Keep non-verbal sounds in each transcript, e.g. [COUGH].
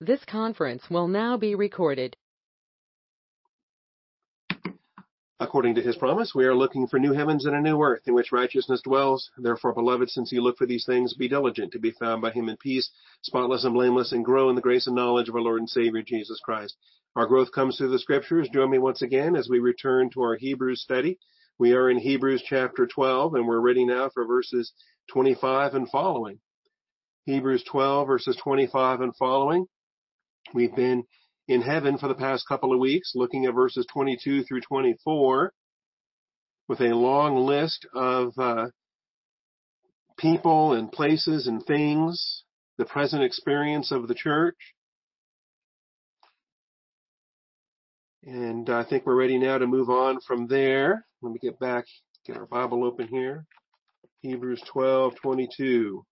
This conference will now be recorded. According to his promise, we are looking for new heavens and a new earth in which righteousness dwells. Therefore, beloved, since you look for these things, be diligent to be found by him in peace, spotless and blameless, and grow in the grace and knowledge of our Lord and Savior Jesus Christ. Our growth comes through the scriptures. Join me once again as we return to our Hebrews study. We are in Hebrews chapter 12, and we're ready now for verses 25 and following. Hebrews 12, verses 25 and following. We've been in heaven for the past couple of weeks, looking at verses 22 through 24, with a long list of uh, people and places and things, the present experience of the church. And I think we're ready now to move on from there. Let me get back, get our Bible open here. Hebrews 12, 22.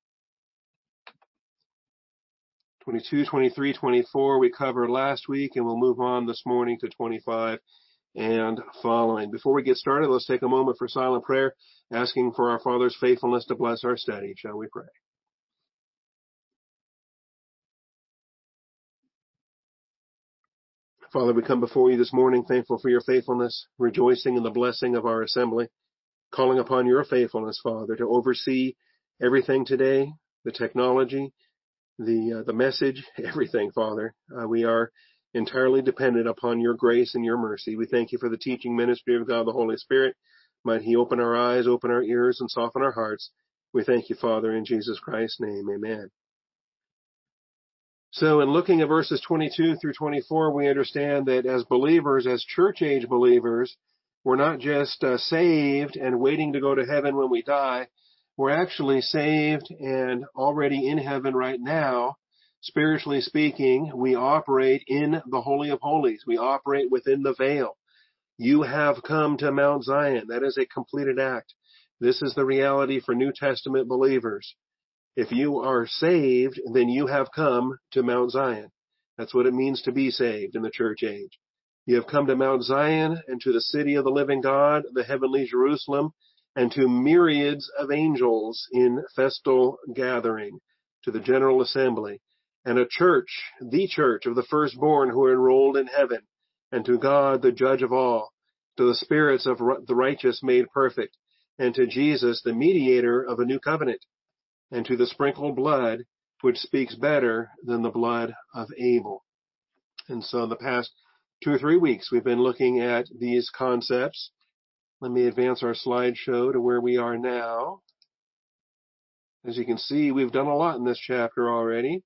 22, 23, 24 we covered last week, and we'll move on this morning to 25 and following. Before we get started, let's take a moment for silent prayer, asking for our Father's faithfulness to bless our study. Shall we pray? Father, we come before you this morning thankful for your faithfulness, rejoicing in the blessing of our assembly, calling upon your faithfulness, Father, to oversee everything today, the technology, the uh, the message, [LAUGHS] everything, Father. Uh, we are entirely dependent upon your grace and your mercy. We thank you for the teaching ministry of God the Holy Spirit. Might he open our eyes, open our ears, and soften our hearts. We thank you, Father, in Jesus Christ's name. Amen. So in looking at verses 22 through 24, we understand that as believers, as church age believers, we're not just uh, saved and waiting to go to heaven when we die. We're actually saved and already in heaven right now. Spiritually speaking, we operate in the Holy of Holies. We operate within the veil. You have come to Mount Zion. That is a completed act. This is the reality for New Testament believers. If you are saved, then you have come to Mount Zion. That's what it means to be saved in the church age. You have come to Mount Zion and to the city of the living God, the heavenly Jerusalem, and to myriads of angels in festal gathering, to the general assembly, and a church, the church of the firstborn who are enrolled in heaven, and to God, the judge of all, to the spirits of the righteous made perfect, and to Jesus, the mediator of a new covenant and to the sprinkled blood, which speaks better than the blood of Abel. And so the past two or three weeks, we've been looking at these concepts. Let me advance our slideshow to where we are now. As you can see, we've done a lot in this chapter already.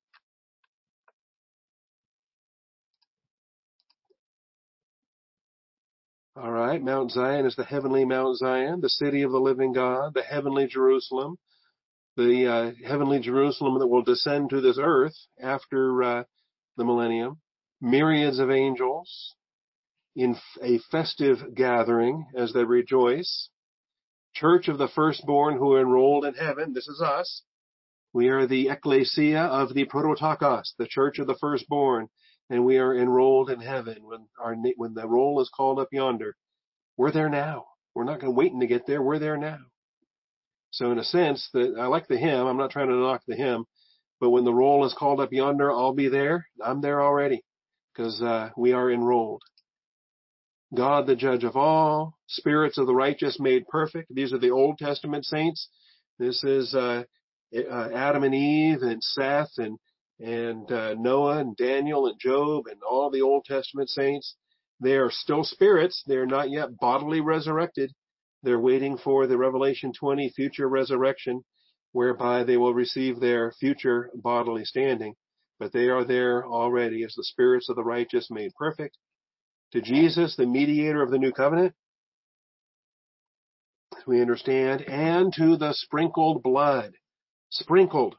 All right, Mount Zion is the heavenly Mount Zion, the city of the living God, the heavenly Jerusalem, the uh, heavenly Jerusalem that will descend to this earth after uh, the millennium, myriads of angels in a festive gathering as they rejoice, church of the firstborn who are enrolled in heaven. This is us. We are the ecclesia of the prototokos, the church of the firstborn, and we are enrolled in heaven when our when the roll is called up yonder. We're there now. We're not going to wait to get there. We're there now. So in a sense that I like the hymn. I'm not trying to knock the hymn, but when the roll is called up yonder, I'll be there. I'm there already because uh, we are enrolled. God, the judge of all, spirits of the righteous made perfect. These are the Old Testament saints. This is uh, uh, Adam and Eve and Seth and and uh, Noah and Daniel and Job and all the Old Testament saints. They are still spirits. They are not yet bodily resurrected, they're waiting for the Revelation 20 future resurrection, whereby they will receive their future bodily standing. But they are there already as the spirits of the righteous made perfect. To Jesus, the mediator of the new covenant, we understand, and to the sprinkled blood. Sprinkled.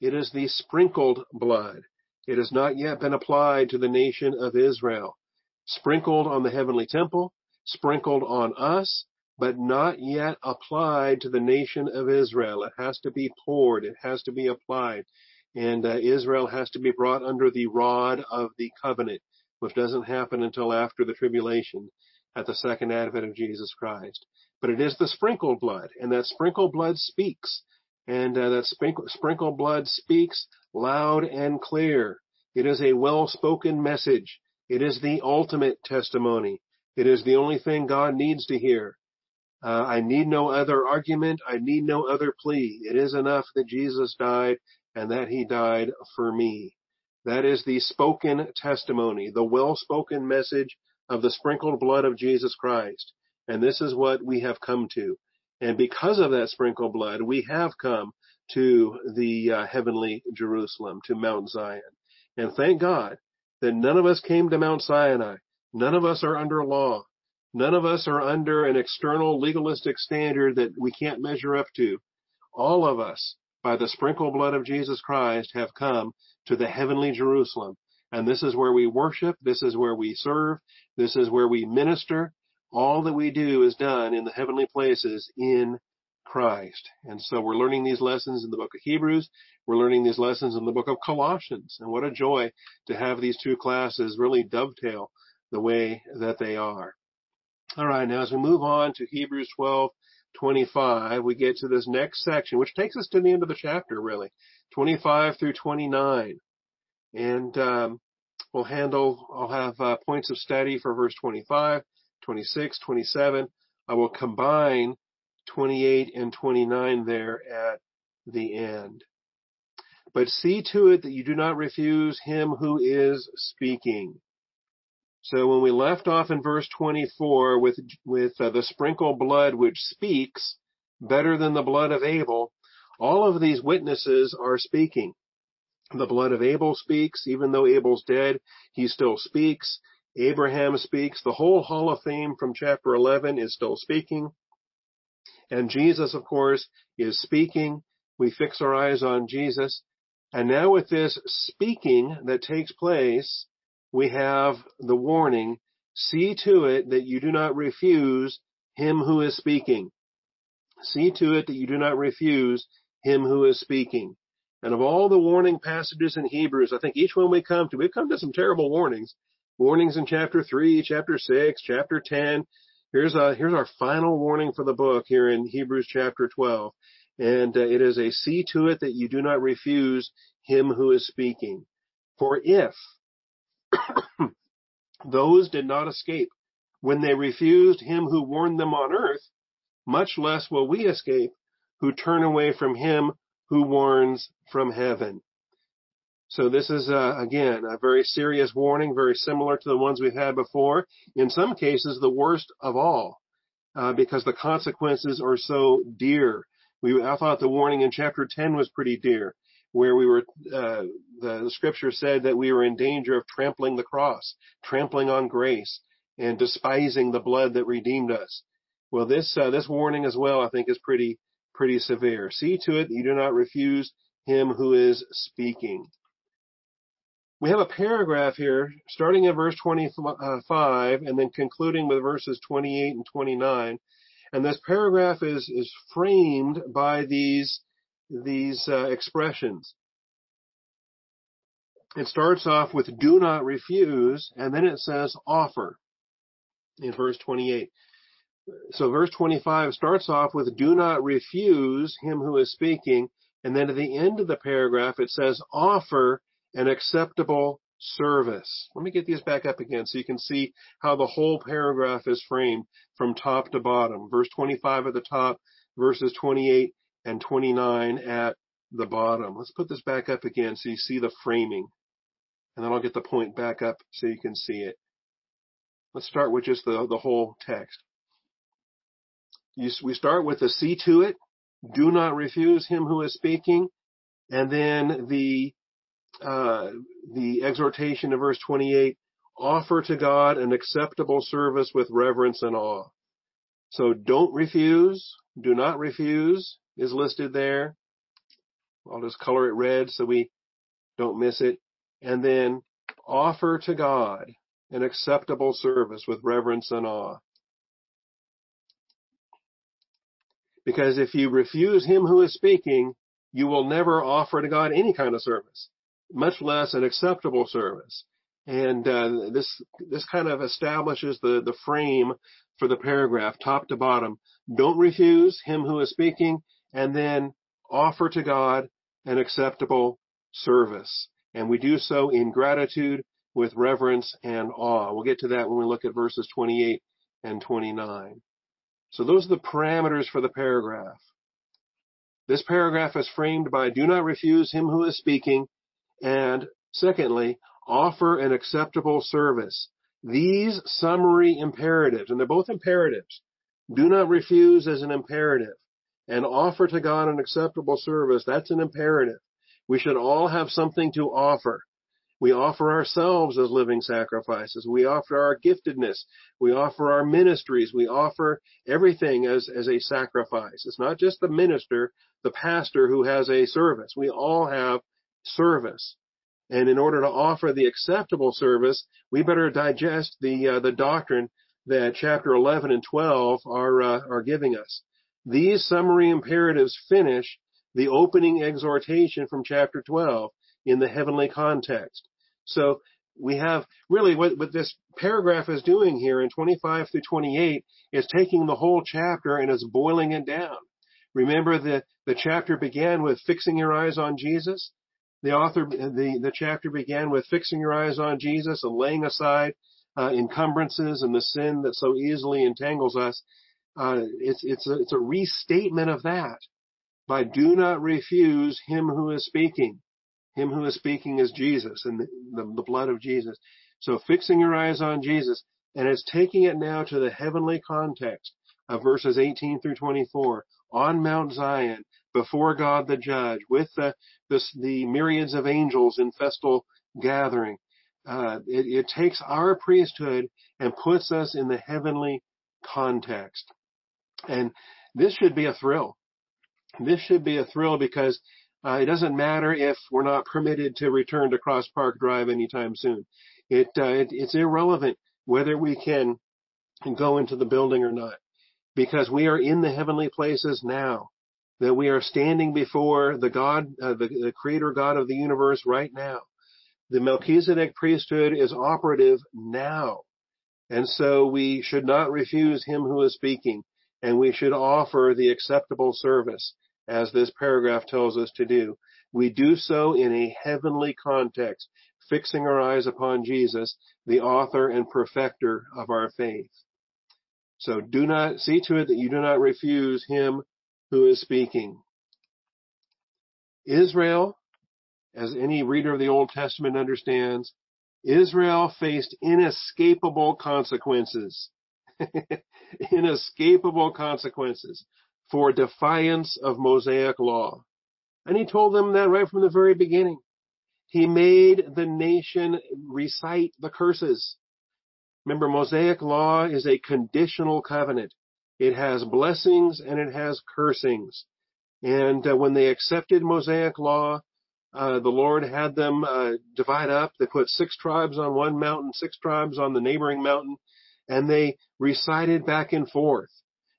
It is the sprinkled blood. It has not yet been applied to the nation of Israel. Sprinkled on the heavenly temple, sprinkled on us, but not yet applied to the nation of Israel. It has to be poured. It has to be applied. And uh, Israel has to be brought under the rod of the covenant, which doesn't happen until after the tribulation at the second advent of Jesus Christ. But it is the sprinkled blood, and that sprinkled blood speaks. And uh, that sprinkle, sprinkled blood speaks loud and clear. It is a well-spoken message. It is the ultimate testimony. It is the only thing God needs to hear. Uh, I need no other argument. I need no other plea. It is enough that Jesus died and that he died for me. That is the spoken testimony, the well-spoken message of the sprinkled blood of Jesus Christ. And this is what we have come to. And because of that sprinkled blood, we have come to the uh, heavenly Jerusalem, to Mount Zion. And thank God that none of us came to Mount Sinai. None of us are under law. None of us are under an external legalistic standard that we can't measure up to. All of us, by the sprinkled blood of Jesus Christ, have come to the heavenly Jerusalem. And this is where we worship. This is where we serve. This is where we minister. All that we do is done in the heavenly places in Christ. And so we're learning these lessons in the book of Hebrews. We're learning these lessons in the book of Colossians. And what a joy to have these two classes really dovetail the way that they are. All right. Now as we move on to Hebrews 12, 25, we get to this next section, which takes us to the end of the chapter, really. 25 through 29. And, um, we'll handle, I'll have uh, points of study for verse 25, 26, 27. I will combine 28 and 29 there at the end. But see to it that you do not refuse him who is speaking. So when we left off in verse 24 with, with uh, the sprinkled blood which speaks better than the blood of Abel, all of these witnesses are speaking. The blood of Abel speaks, even though Abel's dead, he still speaks. Abraham speaks. The whole Hall of Fame from chapter 11 is still speaking. And Jesus, of course, is speaking. We fix our eyes on Jesus. And now with this speaking that takes place, we have the warning, see to it that you do not refuse him who is speaking. See to it that you do not refuse him who is speaking. And of all the warning passages in Hebrews, I think each one we come to, we've come to some terrible warnings. Warnings in chapter 3, chapter 6, chapter 10, Here's a, here's our final warning for the book here in Hebrews chapter 12. And uh, it is a see to it that you do not refuse him who is speaking. For if [COUGHS] those did not escape when they refused him who warned them on earth, much less will we escape who turn away from him who warns from heaven. So this is, uh, again, a very serious warning, very similar to the ones we've had before. In some cases, the worst of all, uh, because the consequences are so dear. We, I thought the warning in chapter 10 was pretty dear, where we were, uh, the, the scripture said that we were in danger of trampling the cross, trampling on grace, and despising the blood that redeemed us. Well, this, uh, this warning as well, I think is pretty, pretty severe. See to it that you do not refuse him who is speaking we have a paragraph here starting in verse 25 and then concluding with verses 28 and 29. And this paragraph is, is framed by these, these uh, expressions. It starts off with do not refuse and then it says offer in verse 28. So verse 25 starts off with do not refuse him who is speaking and then at the end of the paragraph it says offer an acceptable service. Let me get these back up again so you can see how the whole paragraph is framed from top to bottom. Verse 25 at the top, verses 28 and 29 at the bottom. Let's put this back up again so you see the framing. And then I'll get the point back up so you can see it. Let's start with just the, the whole text. You, we start with the see to it. Do not refuse him who is speaking. And then the uh, the exhortation of verse 28, offer to God an acceptable service with reverence and awe. So don't refuse, do not refuse is listed there. I'll just color it red so we don't miss it. And then offer to God an acceptable service with reverence and awe. Because if you refuse him who is speaking, you will never offer to God any kind of service much less an acceptable service. And uh, this this kind of establishes the the frame for the paragraph, top to bottom. Don't refuse him who is speaking, and then offer to God an acceptable service. And we do so in gratitude with reverence and awe. We'll get to that when we look at verses 28 and 29. So those are the parameters for the paragraph. This paragraph is framed by do not refuse him who is speaking and secondly, offer an acceptable service. These summary imperatives, and they're both imperatives, do not refuse as an imperative and offer to God an acceptable service. That's an imperative. We should all have something to offer. We offer ourselves as living sacrifices. We offer our giftedness. We offer our ministries. We offer everything as, as a sacrifice. It's not just the minister, the pastor who has a service. We all have service. And in order to offer the acceptable service, we better digest the uh, the doctrine that chapter 11 and 12 are uh, are giving us. These summary imperatives finish the opening exhortation from chapter 12 in the heavenly context. So we have really what, what this paragraph is doing here in 25 through 28 is taking the whole chapter and is boiling it down. Remember the, the chapter began with fixing your eyes on Jesus. The author, the, the chapter began with fixing your eyes on Jesus and laying aside uh, encumbrances and the sin that so easily entangles us. Uh, it's, it's, a, it's a restatement of that by do not refuse him who is speaking. Him who is speaking is Jesus and the, the, blood of Jesus. So fixing your eyes on Jesus and it's taking it now to the heavenly context of verses 18 through 24 on Mount Zion before God the judge with the, the, the myriads of angels in festal gathering. Uh, it, it takes our priesthood and puts us in the heavenly context. And this should be a thrill. This should be a thrill because uh, it doesn't matter if we're not permitted to return to Cross Park Drive anytime soon. It, uh, it, it's irrelevant whether we can go into the building or not because we are in the heavenly places now that we are standing before the God, uh, the, the creator God of the universe right now. The Melchizedek priesthood is operative now. And so we should not refuse him who is speaking and we should offer the acceptable service as this paragraph tells us to do. We do so in a heavenly context, fixing our eyes upon Jesus, the author and perfecter of our faith. So do not see to it that you do not refuse him who is speaking. Israel, as any reader of the Old Testament understands, Israel faced inescapable consequences. [LAUGHS] inescapable consequences for defiance of Mosaic law. And he told them that right from the very beginning. He made the nation recite the curses. Remember, Mosaic law is a conditional covenant. It has blessings and it has cursings. And uh, when they accepted Mosaic law, uh, the Lord had them uh, divide up. They put six tribes on one mountain, six tribes on the neighboring mountain, and they recited back and forth.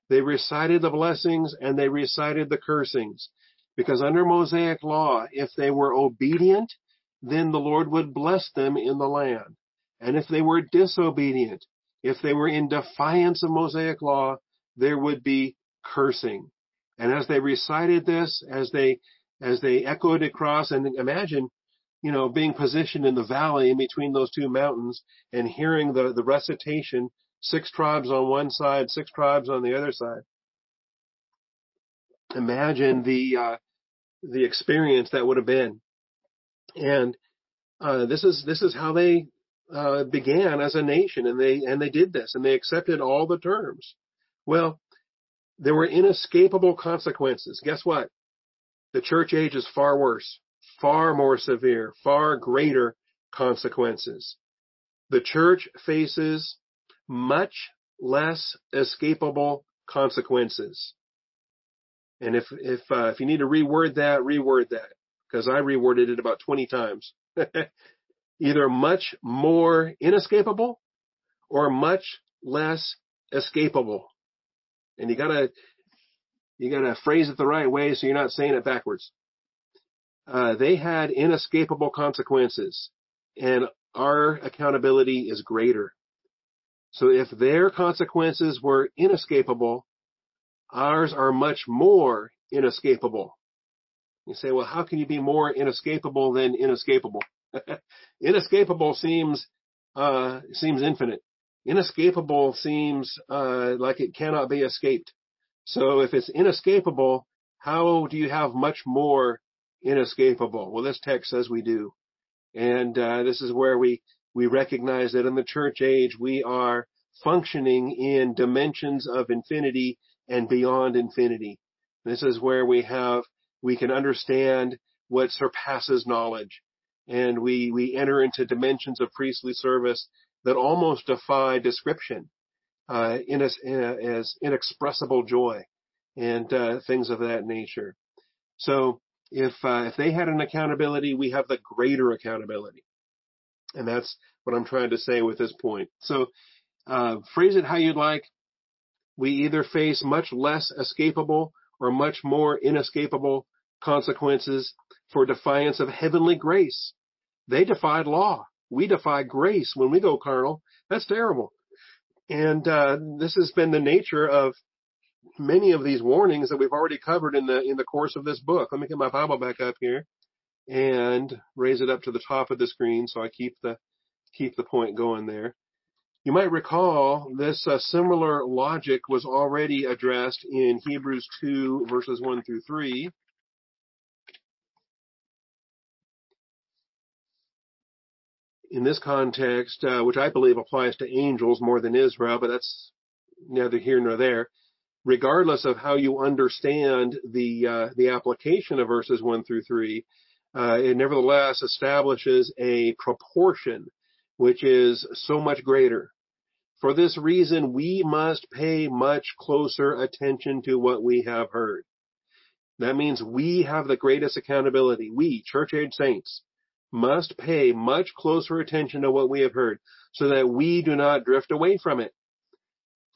They recited the blessings and they recited the cursings. Because under Mosaic law, if they were obedient, then the Lord would bless them in the land. And if they were disobedient, if they were in defiance of Mosaic law, there would be cursing. And as they recited this, as they, as they echoed across, and imagine, you know, being positioned in the valley in between those two mountains and hearing the, the recitation, six tribes on one side, six tribes on the other side. Imagine the, uh, the experience that would have been. And, uh, this is, this is how they, uh, began as a nation and they, and they did this and they accepted all the terms. Well, there were inescapable consequences. Guess what? The church age is far worse, far more severe, far greater consequences. The church faces much less escapable consequences. And if if uh, if you need to reword that, reword that because I reworded it about 20 times. [LAUGHS] Either much more inescapable or much less escapable. And you gotta, you gotta phrase it the right way so you're not saying it backwards. Uh, they had inescapable consequences and our accountability is greater. So if their consequences were inescapable, ours are much more inescapable. You say, well, how can you be more inescapable than inescapable? [LAUGHS] inescapable seems uh, seems infinite. Inescapable seems uh, like it cannot be escaped. So if it's inescapable, how do you have much more inescapable? Well, this text says we do, and uh, this is where we we recognize that in the church age we are functioning in dimensions of infinity and beyond infinity. This is where we have we can understand what surpasses knowledge and we, we enter into dimensions of priestly service that almost defy description, uh, in a, in a, as inexpressible joy and, uh, things of that nature. So if, uh, if they had an accountability, we have the greater accountability. And that's what I'm trying to say with this point. So, uh, phrase it how you'd like. We either face much less escapable or much more inescapable consequences for defiance of heavenly grace. They defied law. We defy grace when we go carnal. That's terrible. And uh, this has been the nature of many of these warnings that we've already covered in the in the course of this book. Let me get my Bible back up here and raise it up to the top of the screen so I keep the keep the point going there. You might recall this uh, similar logic was already addressed in Hebrews 2 verses 1 through 3. in this context, uh, which I believe applies to angels more than Israel, but that's neither here nor there. Regardless of how you understand the uh, the application of verses one through three, uh, it nevertheless establishes a proportion which is so much greater. For this reason, we must pay much closer attention to what we have heard. That means we have the greatest accountability. We, church age saints, must pay much closer attention to what we have heard so that we do not drift away from it.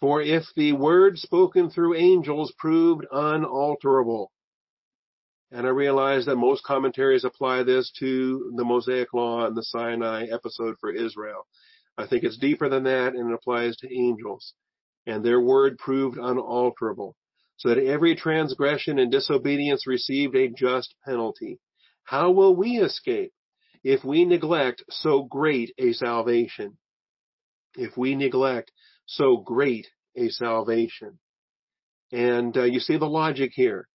For if the word spoken through angels proved unalterable, and I realize that most commentaries apply this to the Mosaic Law and the Sinai episode for Israel. I think it's deeper than that and it applies to angels. And their word proved unalterable, so that every transgression and disobedience received a just penalty. How will we escape? if we neglect so great a salvation. If we neglect so great a salvation. And uh, you see the logic here.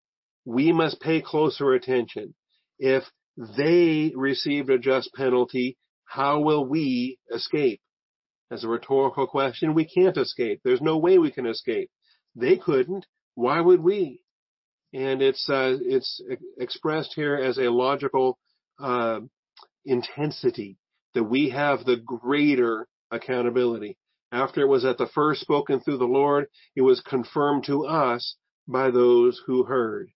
We must pay closer attention. If they received a just penalty, how will we escape? As a rhetorical question, we can't escape. There's no way we can escape. They couldn't. Why would we? And it's uh, it's expressed here as a logical uh, intensity, that we have the greater accountability. After it was at the first spoken through the Lord, it was confirmed to us by those who heard.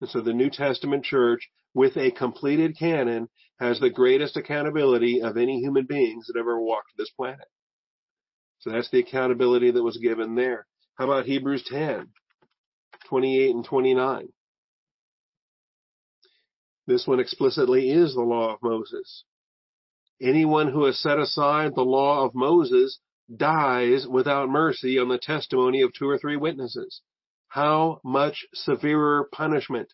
And so the New Testament church, with a completed canon, has the greatest accountability of any human beings that ever walked this planet. So that's the accountability that was given there. How about Hebrews 10, 28 and 29? This one explicitly is the law of Moses. Anyone who has set aside the law of Moses dies without mercy on the testimony of two or three witnesses. How much severer punishment?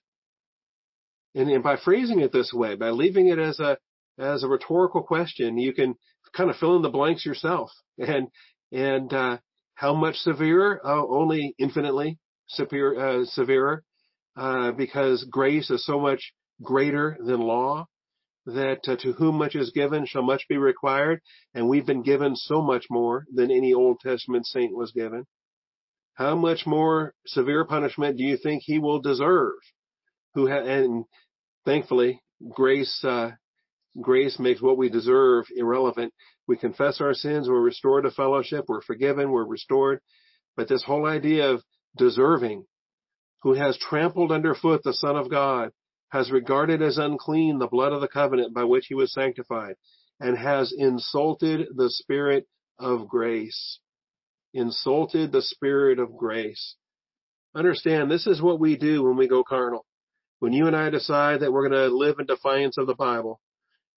And, and by phrasing it this way, by leaving it as a as a rhetorical question, you can kind of fill in the blanks yourself. And and uh, how much severer? Oh, only infinitely severe, uh, severer, uh, because grace is so much greater than law, that uh, to whom much is given shall much be required, and we've been given so much more than any Old Testament saint was given. How much more severe punishment do you think he will deserve? Who ha- and thankfully, grace uh, grace makes what we deserve irrelevant. We confess our sins, we're restored to fellowship, we're forgiven, we're restored. But this whole idea of deserving, who has trampled underfoot the Son of God, has regarded as unclean the blood of the covenant by which he was sanctified, and has insulted the Spirit of grace. Insulted the Spirit of grace. Understand, this is what we do when we go carnal. When you and I decide that we're going to live in defiance of the Bible,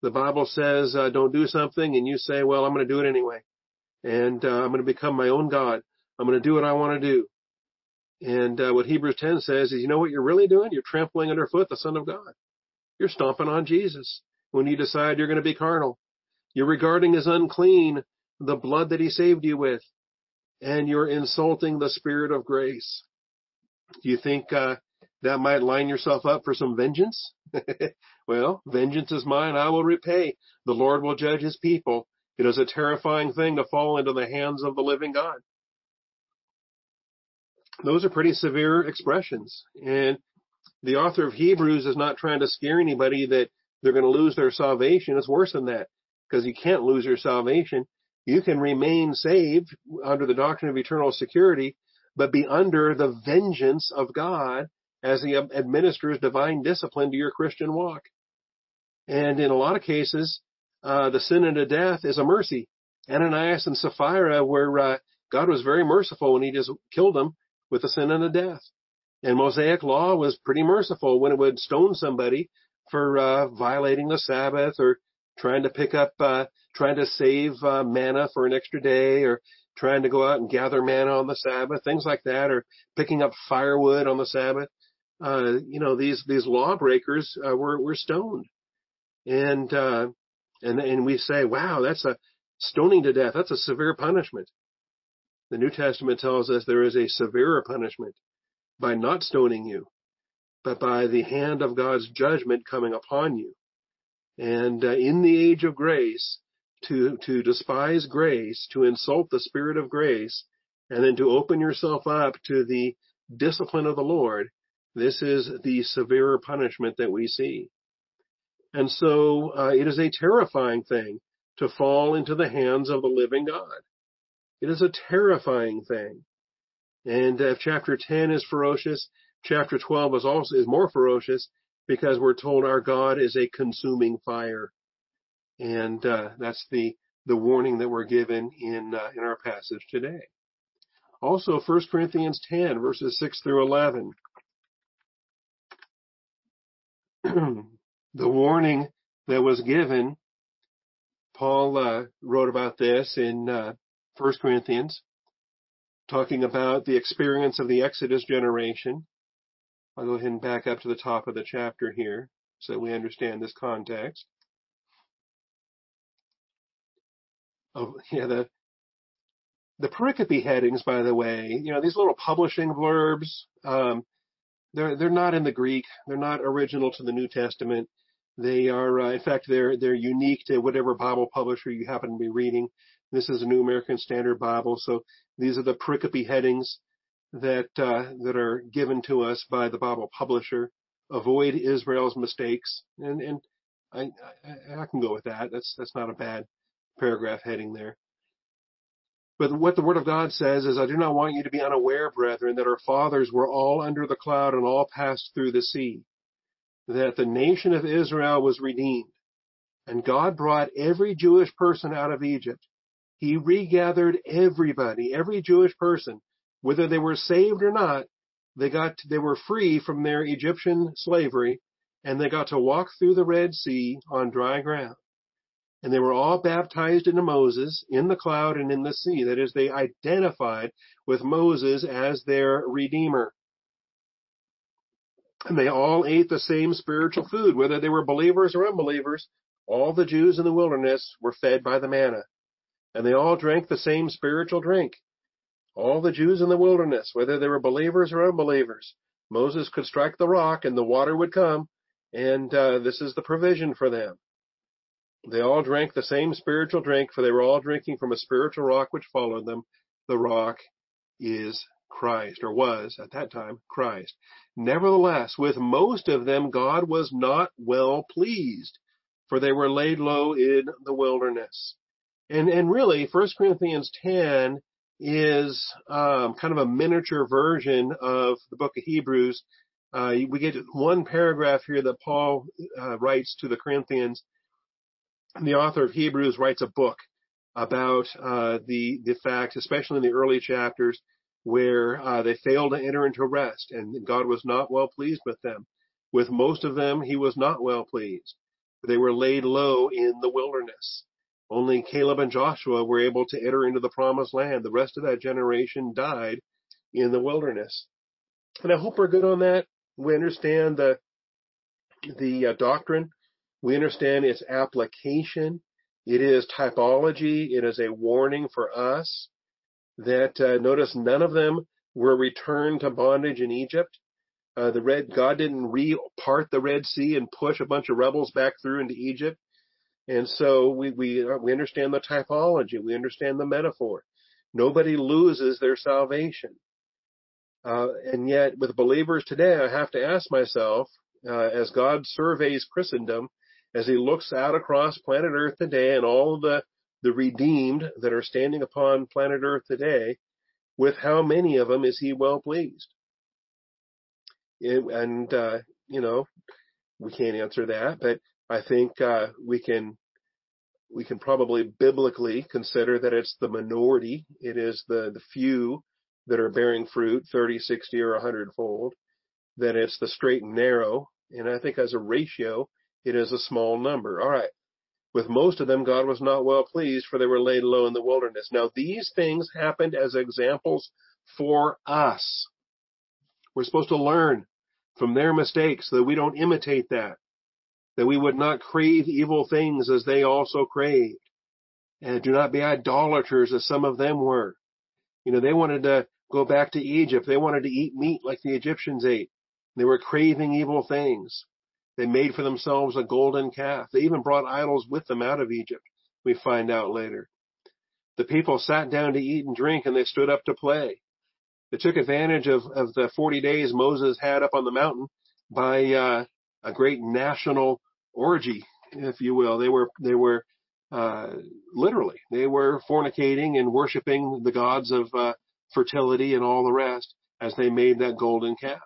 the Bible says uh, don't do something, and you say, well, I'm going to do it anyway. And uh, I'm going to become my own God. I'm going to do what I want to do. And uh, what Hebrews 10 says is, you know what you're really doing? You're trampling underfoot the Son of God. You're stomping on Jesus. when you decide you're going to be carnal. You're regarding as unclean the blood that he saved you with, and you're insulting the spirit of grace. Do you think uh, that might line yourself up for some vengeance? [LAUGHS] well, vengeance is mine, I will repay. The Lord will judge his people. It is a terrifying thing to fall into the hands of the living God. Those are pretty severe expressions. And the author of Hebrews is not trying to scare anybody that they're going to lose their salvation. It's worse than that because you can't lose your salvation. You can remain saved under the doctrine of eternal security, but be under the vengeance of God as he administers divine discipline to your Christian walk. And in a lot of cases, uh, the sin unto death is a mercy. Ananias and Sapphira, where uh, God was very merciful when he just killed them with the sin unto death. And Mosaic law was pretty merciful when it would stone somebody for uh, violating the Sabbath or trying to pick up, uh, trying to save uh, manna for an extra day or trying to go out and gather manna on the Sabbath, things like that, or picking up firewood on the Sabbath. Uh, you know, these, these lawbreakers, uh, were, were stoned. And, uh, and, and we say, wow, that's a stoning to death. That's a severe punishment. The New Testament tells us there is a severer punishment by not stoning you, but by the hand of God's judgment coming upon you. And uh, in the age of grace, to, to despise grace, to insult the spirit of grace, and then to open yourself up to the discipline of the Lord, this is the severer punishment that we see. And so uh, it is a terrifying thing to fall into the hands of the living God. It is a terrifying thing. And if chapter 10 is ferocious, chapter 12 is also is more ferocious because we're told our God is a consuming fire. And uh, that's the the warning that we're given in uh, in our passage today. Also 1 Corinthians 10 verses 6 through 11. [CLEARS THROAT] the warning that was given, Paul uh, wrote about this in uh, 1 Corinthians, talking about the experience of the Exodus generation. I'll go ahead and back up to the top of the chapter here so that we understand this context. Oh, [LAUGHS] yeah, the the pericope headings, by the way, you know, these little publishing blurbs, um, they're they're not in the Greek. They're not original to the New Testament. They are, uh, in fact, they're they're unique to whatever Bible publisher you happen to be reading. This is a New American Standard Bible, so these are the pericope headings that uh, that are given to us by the Bible publisher. Avoid Israel's mistakes, and and I, I, I can go with that. That's that's not a bad paragraph heading there. But what the Word of God says is, I do not want you to be unaware, brethren, that our fathers were all under the cloud and all passed through the sea that the nation of Israel was redeemed. And God brought every Jewish person out of Egypt. He regathered everybody, every Jewish person, whether they were saved or not, they got, they were free from their Egyptian slavery and they got to walk through the Red Sea on dry ground. And they were all baptized into Moses in the cloud and in the sea. That is, they identified with Moses as their redeemer and they all ate the same spiritual food, whether they were believers or unbelievers. All the Jews in the wilderness were fed by the manna, and they all drank the same spiritual drink. All the Jews in the wilderness, whether they were believers or unbelievers, Moses could strike the rock and the water would come, and uh, this is the provision for them. They all drank the same spiritual drink, for they were all drinking from a spiritual rock which followed them. The rock is Christ, or was at that time Christ. Nevertheless, with most of them God was not well pleased, for they were laid low in the wilderness. And and really, 1 Corinthians 10 is um, kind of a miniature version of the book of Hebrews. Uh, we get one paragraph here that Paul uh, writes to the Corinthians. The author of Hebrews writes a book about uh, the the fact, especially in the early chapters, where uh, they failed to enter into rest, and God was not well pleased with them. With most of them, He was not well pleased. They were laid low in the wilderness. Only Caleb and Joshua were able to enter into the promised land. The rest of that generation died in the wilderness. And I hope we're good on that. We understand the the uh, doctrine We understand its application. It is typology. It is a warning for us that uh, notice none of them were returned to bondage in Egypt. Uh, the red God didn't re-part the Red Sea and push a bunch of rebels back through into Egypt. And so we we we understand the typology. We understand the metaphor. Nobody loses their salvation. Uh, and yet, with believers today, I have to ask myself, uh, as God surveys Christendom, as He looks out across planet Earth today, and all the the redeemed that are standing upon planet Earth today, with how many of them is He well pleased? and uh, you know, we can't answer that, but I think uh, we can we can probably biblically consider that it's the minority. It is the the few that are bearing fruit, 30, 60, or 100 fold. That it's the straight and narrow, and I think as a ratio, it is a small number. All right. With most of them, God was not well pleased, for they were laid low in the wilderness. Now, these things happened as examples for us. We're supposed to learn from their mistakes so that we don't imitate that that we would not crave evil things as they also craved. And do not be idolaters as some of them were. You know, they wanted to go back to Egypt. They wanted to eat meat like the Egyptians ate. They were craving evil things. They made for themselves a golden calf. They even brought idols with them out of Egypt. We find out later. The people sat down to eat and drink and they stood up to play. They took advantage of, of the 40 days Moses had up on the mountain by uh, a great national orgy, if you will. They were they were uh, literally they were fornicating and worshiping the gods of uh, fertility and all the rest as they made that golden calf.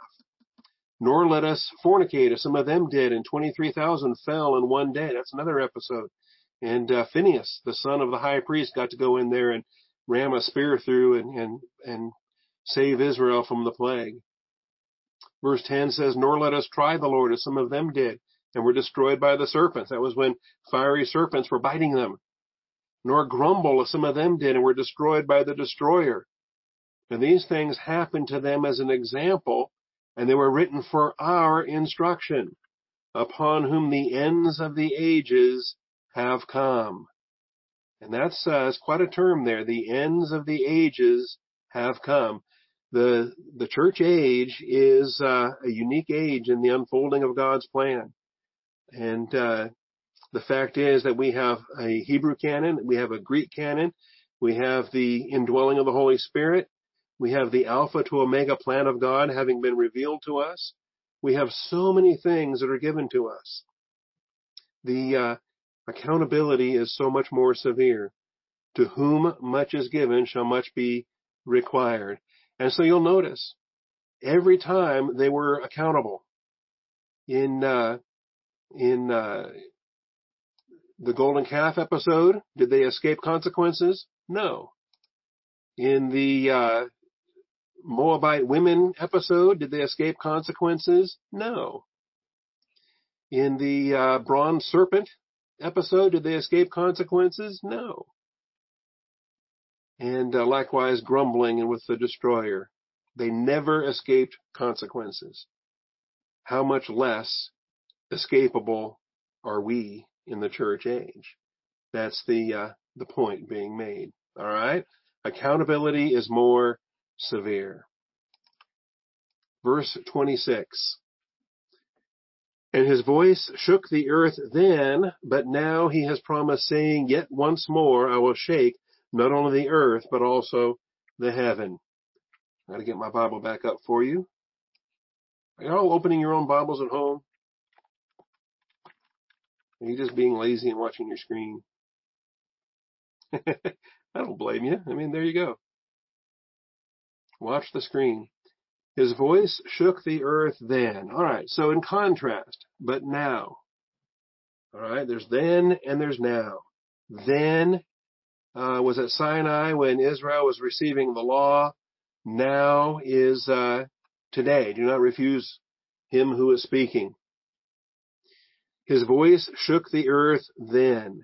Nor let us fornicate, as some of them did, and 23,000 fell in one day. That's another episode. And uh, Phineas, the son of the high priest, got to go in there and ram a spear through and and and save Israel from the plague. Verse 10 says, Nor let us try the Lord as some of them did, and were destroyed by the serpents. That was when fiery serpents were biting them. Nor grumble as some of them did, and were destroyed by the destroyer. And these things happened to them as an example, and they were written for our instruction, upon whom the ends of the ages have come. And that's uh, quite a term there. The ends of the ages have come the the church age is uh, a unique age in the unfolding of God's plan, and uh, the fact is that we have a Hebrew canon, we have a Greek canon, we have the indwelling of the Holy Spirit, we have the Alpha to Omega plan of God having been revealed to us. We have so many things that are given to us. The uh, accountability is so much more severe. To whom much is given shall much be required. And so you'll notice every time they were accountable in uh, in uh, the golden calf episode, did they escape consequences? No. In the uh, Moabite women episode, did they escape consequences? No. In the uh, bronze serpent episode, did they escape consequences? No and uh, likewise grumbling and with the destroyer. They never escaped consequences. How much less escapable are we in the church age? That's the uh, the point being made. All right, accountability is more severe. Verse 26. And his voice shook the earth then, but now he has promised, saying, Yet once more I will shake not only the earth, but also the heaven. I gotta get my Bible back up for you. Are you all opening your own Bibles at home? Are you just being lazy and watching your screen? [LAUGHS] I don't blame you. I mean, there you go. Watch the screen. His voice shook the earth then. All right. So in contrast, but now. All right. There's then and there's now. Then uh, was at Sinai when Israel was receiving the law. Now is uh, today. Do not refuse him who is speaking. His voice shook the earth then.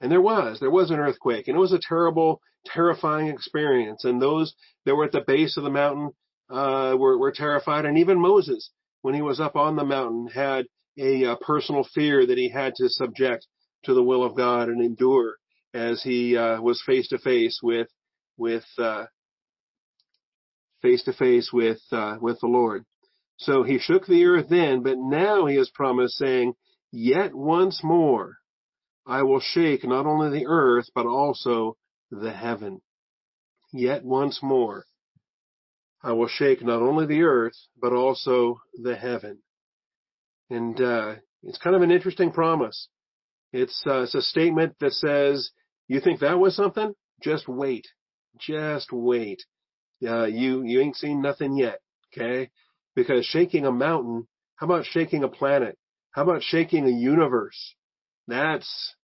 And there was, there was an earthquake, and it was a terrible, terrifying experience. And those that were at the base of the mountain uh, were, were terrified. And even Moses, when he was up on the mountain, had a, a personal fear that he had to subject to the will of God and endure as he uh, was face to face with with face to face with uh, with the Lord. So he shook the earth then, but now he has promised, saying, "Yet once more I will shake not only the earth but also the heaven. Yet once more I will shake not only the earth but also the heaven." And uh, it's kind of an interesting promise. It's uh, it's a statement that says, "You think that was something? Just wait, just wait. Uh, you you ain't seen nothing yet." Okay, because shaking a mountain, how about shaking a planet? How about shaking a universe? That's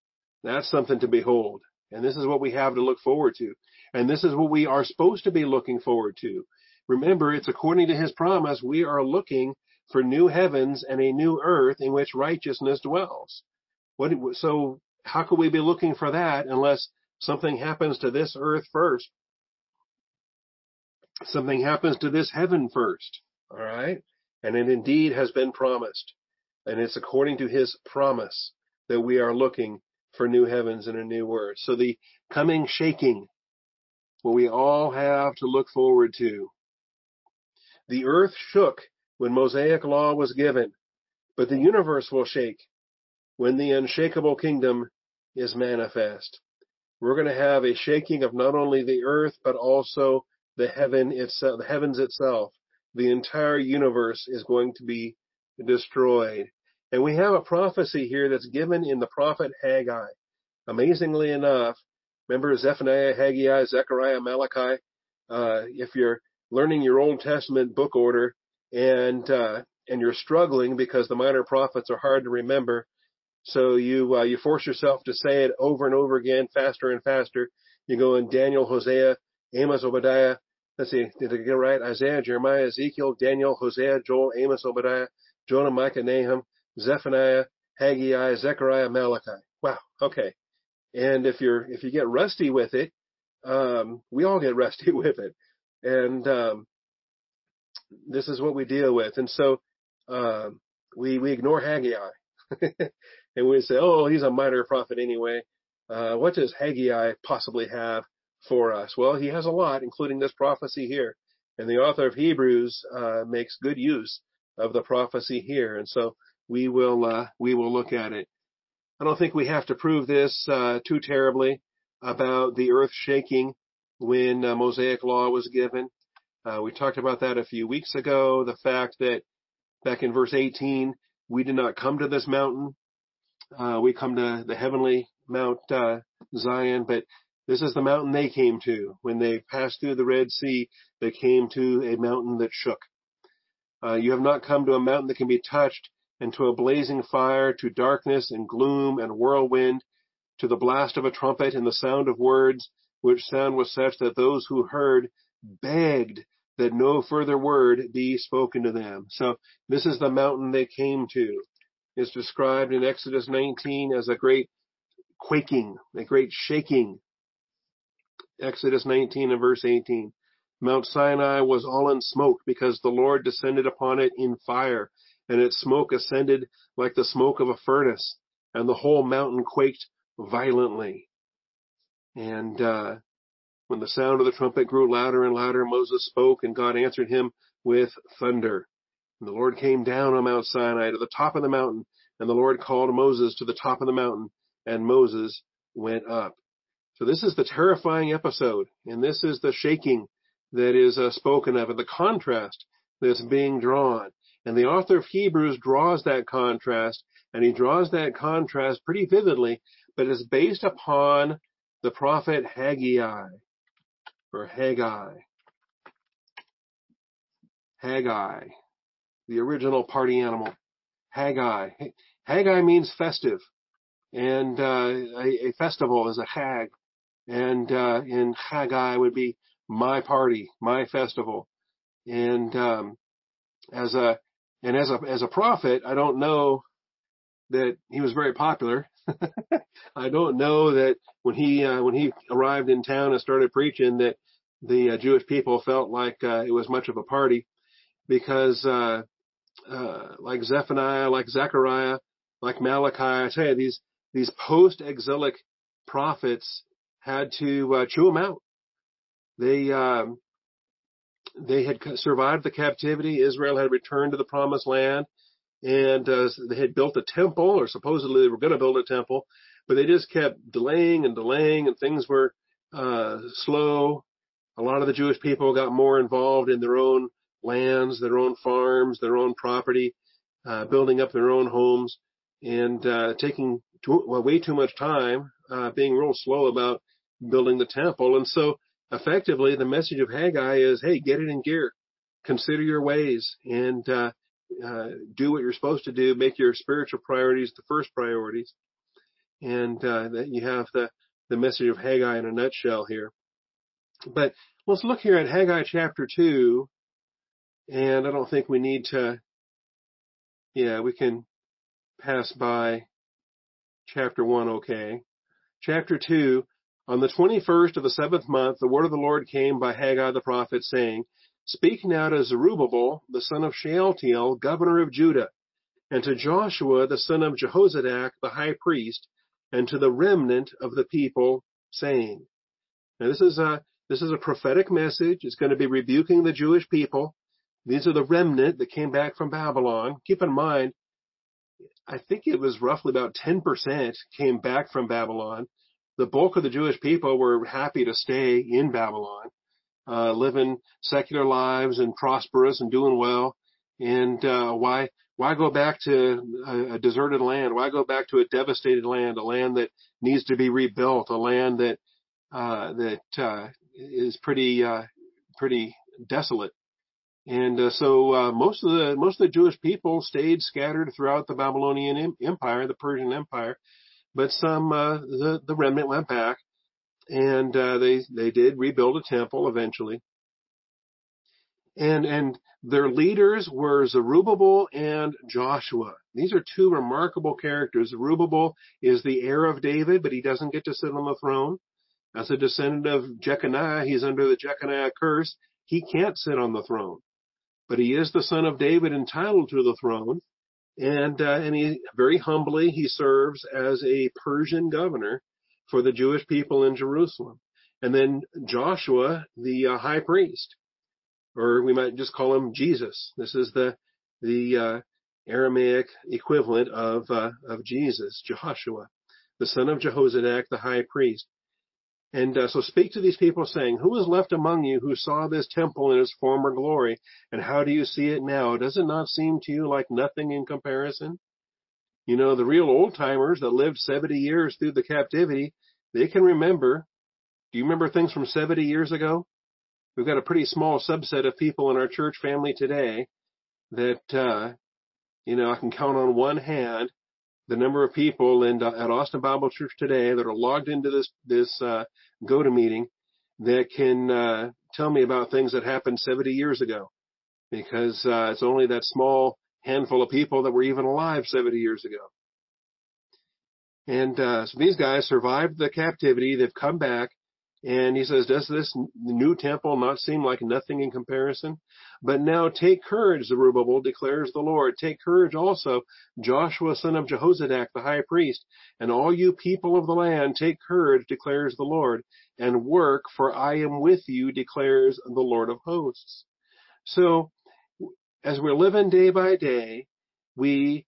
that's something to behold. And this is what we have to look forward to. And this is what we are supposed to be looking forward to. Remember, it's according to his promise, we are looking for new heavens and a new earth in which righteousness dwells. What, so how could we be looking for that unless something happens to this earth first? Something happens to this heaven first. All right. And it indeed has been promised. And it's according to his promise that we are looking for new heavens and a new earth. So the coming shaking, what we all have to look forward to. The earth shook when Mosaic law was given, but the universe will shake when the unshakable kingdom is manifest. We're going to have a shaking of not only the earth, but also the heaven itself, the heavens itself. The entire universe is going to be destroyed. And we have a prophecy here that's given in the prophet Haggai. Amazingly enough, remember Zephaniah, Haggai, Zechariah, Malachi? Uh, if you're learning your Old Testament book order, and uh, and you're struggling because the minor prophets are hard to remember, so you uh, you force yourself to say it over and over again, faster and faster. You go in Daniel, Hosea, Amos, Obadiah. Let's see, did I get right? Isaiah, Jeremiah, Ezekiel, Daniel, Hosea, Joel, Amos, Obadiah, Jonah, Micah, Nahum, Zephaniah, Haggai, Zechariah, Malachi. Wow. Okay. And if you're if you get rusty with it, um, we all get [LAUGHS] rusty with it, and um, this is what we deal with. And so um, we we ignore Haggai, [LAUGHS] and we say, oh, he's a minor prophet anyway. Uh, what does Haggai possibly have for us? Well, he has a lot, including this prophecy here. And the author of Hebrews uh, makes good use of the prophecy here, and so we will uh, we will look at it. I don't think we have to prove this uh, too terribly about the earth shaking when uh, Mosaic law was given. Uh, we talked about that a few weeks ago. The fact that back in verse 18, we did not come to this mountain. Uh, we come to the heavenly Mount uh, Zion, but this is the mountain they came to. When they passed through the Red Sea, they came to a mountain that shook. Uh, you have not come to a mountain that can be touched, and to a blazing fire, to darkness and gloom and whirlwind, to the blast of a trumpet and the sound of words, which sound was such that those who heard begged that no further word be spoken to them. So this is the mountain they came to. It's described in Exodus 19 as a great quaking, a great shaking. Exodus 19 and verse 18. Mount Sinai was all in smoke because the Lord descended upon it in fire, and its smoke ascended like the smoke of a furnace, and the whole mountain quaked violently. And uh, when the sound of the trumpet grew louder and louder, Moses spoke, and God answered him with thunder. And the Lord came down on Mount Sinai to the top of the mountain, and the Lord called Moses to the top of the mountain, and Moses went up. So this is the terrifying episode, and this is the shaking that is uh, spoken of, and the contrast that's being drawn. And the author of Hebrews draws that contrast, and he draws that contrast pretty vividly, but it's based upon the prophet Haggai or Haggai. Haggai, the original party animal. Haggai. Haggai means festive, and uh, a, a, festival is a hag, and uh, in Haggai would be my party, my festival, and um, as a and as a as a prophet, I don't know that he was very popular. [LAUGHS] I don't know that when he uh, when he arrived in town and started preaching that the uh, Jewish people felt like uh, it was much of a party because uh, uh, like Zephaniah, like Zechariah, like Malachi. I tell you, these these post-exilic prophets had to uh, chew them out. They um, they had survived the captivity. Israel had returned to the promised land, and uh, they had built a temple, or supposedly they were going to build a temple, but they just kept delaying and delaying, and things were uh, slow. A lot of the Jewish people got more involved in their own lands, their own farms, their own property, uh, building up their own homes, and uh, taking too, well, way too much time, uh, being real slow about building the temple. And so, effectively, the message of Haggai is, hey, get it in gear, consider your ways, and uh, uh, do what you're supposed to do. Make your spiritual priorities the first priorities, and uh, that you have the the message of Haggai in a nutshell here. But let's look here at Haggai chapter two, and I don't think we need to. Yeah, we can pass by chapter one. Okay, chapter two. On the 21st of the seventh month, the word of the Lord came by Haggai the prophet, saying, Speak now to Zerubbabel, the son of Shealtiel, governor of Judah, and to Joshua, the son of Jehozadak, the high priest, and to the remnant of the people, saying. Now this is a, this is a prophetic message. It's going to be rebuking the Jewish people. These are the remnant that came back from Babylon. Keep in mind, I think it was roughly about 10% came back from Babylon. The bulk of the Jewish people were happy to stay in Babylon uh, living secular lives and prosperous and doing well. And uh, why why go back to a, a deserted land? Why go back to a devastated land, a land that needs to be rebuilt, a land that uh, that uh, is pretty uh, pretty desolate? And uh, so uh, most of the most of the Jewish people stayed scattered throughout the Babylonian Empire, the Persian Empire, but some uh, the the remnant went back and uh, they they did rebuild a temple eventually. And and their leaders were Zerubbabel and Joshua. These are two remarkable characters. Zerubbabel is the heir of David, but he doesn't get to sit on the throne. As a descendant of Jeconiah, he's under the Jeconiah curse. He can't sit on the throne, but he is the son of David, entitled to the throne. And uh, and he very humbly he serves as a Persian governor for the Jewish people in Jerusalem. And then Joshua, the uh, high priest, or we might just call him Jesus. This is the the uh, Aramaic equivalent of uh, of Jesus, Joshua, the son of Jehozadak, the high priest. And uh, so speak to these people saying, who is left among you who saw this temple in its former glory? And how do you see it now? Does it not seem to you like nothing in comparison? You know, the real old timers that lived 70 years through the captivity, they can remember. Do you remember things from 70 years ago? We've got a pretty small subset of people in our church family today that, uh, you know, I can count on one hand the number of people in, at Austin Bible Church today that are logged into this, this, uh, GoToMeeting that can, uh, tell me about things that happened 70 years ago because, uh, it's only that small handful of people that were even alive 70 years ago. And uh, so these guys survived the captivity. They've come back. And he says, does this new temple not seem like nothing in comparison? But now take courage, Zerubbabel, declares the Lord. Take courage also, Joshua, son of Jehozadak, the high priest, and all you people of the land, take courage, declares the Lord, and work, for I am with you, declares the Lord of hosts. So as we're living day by day, we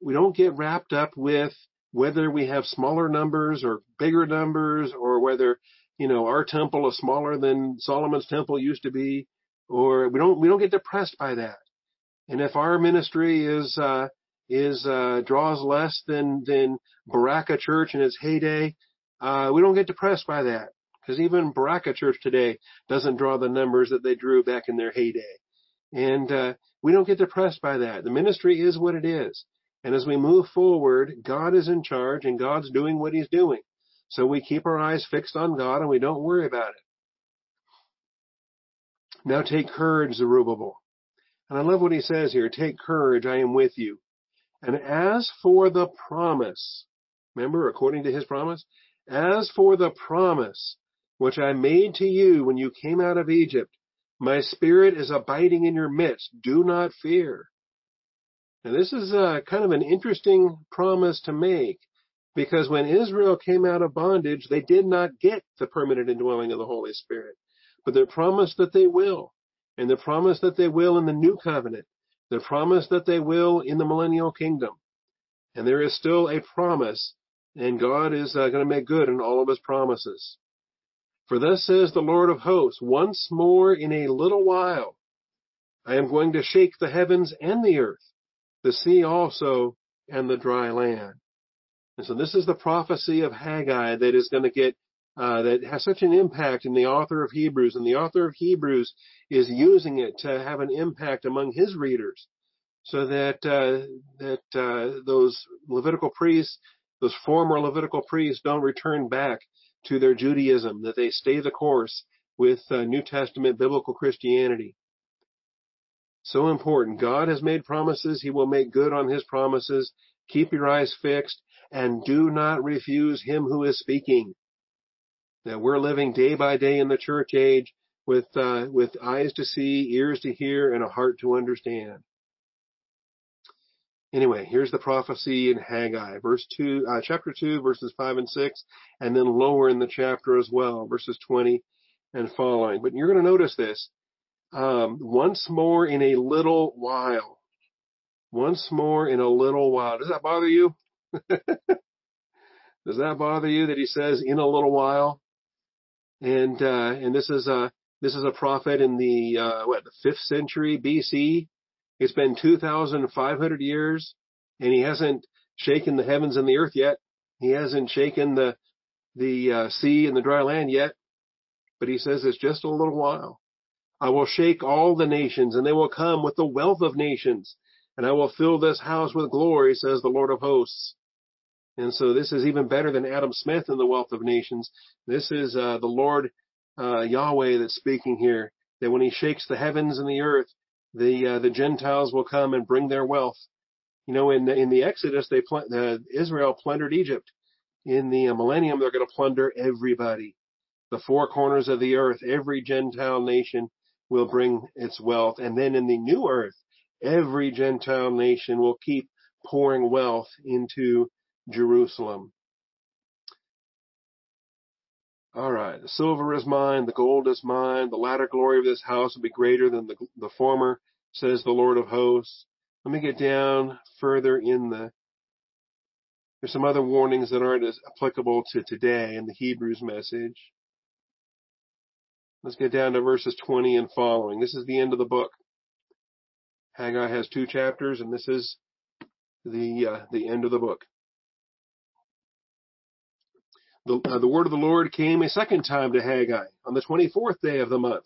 we don't get wrapped up with whether we have smaller numbers or bigger numbers or whether you know our temple is smaller than Solomon's temple used to be or we don't we don't get depressed by that. And if our ministry is uh is uh draws less than than Berachah Church in its heyday, uh we don't get depressed by that because even Berachah Church today doesn't draw the numbers that they drew back in their heyday. And uh, we don't get depressed by that. The ministry is what it is. And as we move forward, God is in charge and God's doing what he's doing. So we keep our eyes fixed on God and we don't worry about it. Now take courage, Zerubbabel. And I love what he says here. Take courage, I am with you. And as for the promise, remember, according to his promise, as for the promise which I made to you when you came out of Egypt, my spirit is abiding in your midst. Do not fear. Now this is uh, kind of an interesting promise to make because when Israel came out of bondage, they did not get the permanent indwelling of the Holy Spirit. But they're promised that they will. And they're promised that they will in the new covenant. They're promised that they will in the millennial kingdom. And there is still a promise, and God is uh, going to make good on all of his promises. For thus says the Lord of hosts, once more in a little while, I am going to shake the heavens and the earth, the sea also, and the dry land. And so this is the prophecy of Haggai that is going to get, uh, that has such an impact in the author of Hebrews. And the author of Hebrews is using it to have an impact among his readers so that, uh, that, uh, those Levitical priests, those former Levitical priests don't return back to their Judaism, that they stay the course with uh, New Testament biblical Christianity. So important. God has made promises. He will make good on his promises. Keep your eyes fixed and do not refuse him who is speaking. That we're living day by day in the church age with, uh, with eyes to see, ears to hear, and a heart to understand. Anyway, here's the prophecy in Haggai, verse two, uh, chapter two, verses five and six, and then lower in the chapter as well, verses 20 and following. But you're going to notice this um, once more in a little while. Once more in a little while. Does that bother you? [LAUGHS] Does that bother you that he says in a little while? And uh, and this is a this is a prophet in the uh, what the fifth century BC. It's been 2,500 years, and he hasn't shaken the heavens and the earth yet. He hasn't shaken the the uh, sea and the dry land yet. But he says it's just a little while. I will shake all the nations, and they will come with the wealth of nations, and I will fill this house with glory, says the Lord of hosts. And so this is even better than Adam Smith in the wealth of nations. This is uh, the Lord uh, Yahweh that's speaking here. That when He shakes the heavens and the earth, the uh, the Gentiles will come and bring their wealth. You know, in the, in the Exodus, they pl- uh, Israel plundered Egypt. In the millennium, they're going to plunder everybody. The four corners of the earth, every Gentile nation will bring its wealth. And then in the new earth, every Gentile nation will keep pouring wealth into Jerusalem. All right. The silver is mine. The gold is mine. The latter glory of this house will be greater than the, the former, says the Lord of hosts. Let me get down further in the, there's some other warnings that aren't as applicable to today in the Hebrews message. Let's get down to verses 20 and following. This is the end of the book. Haggai has two chapters, and this is the uh, the end of the book. The, uh, the word of the Lord came a second time to Haggai on the 24th day of the month.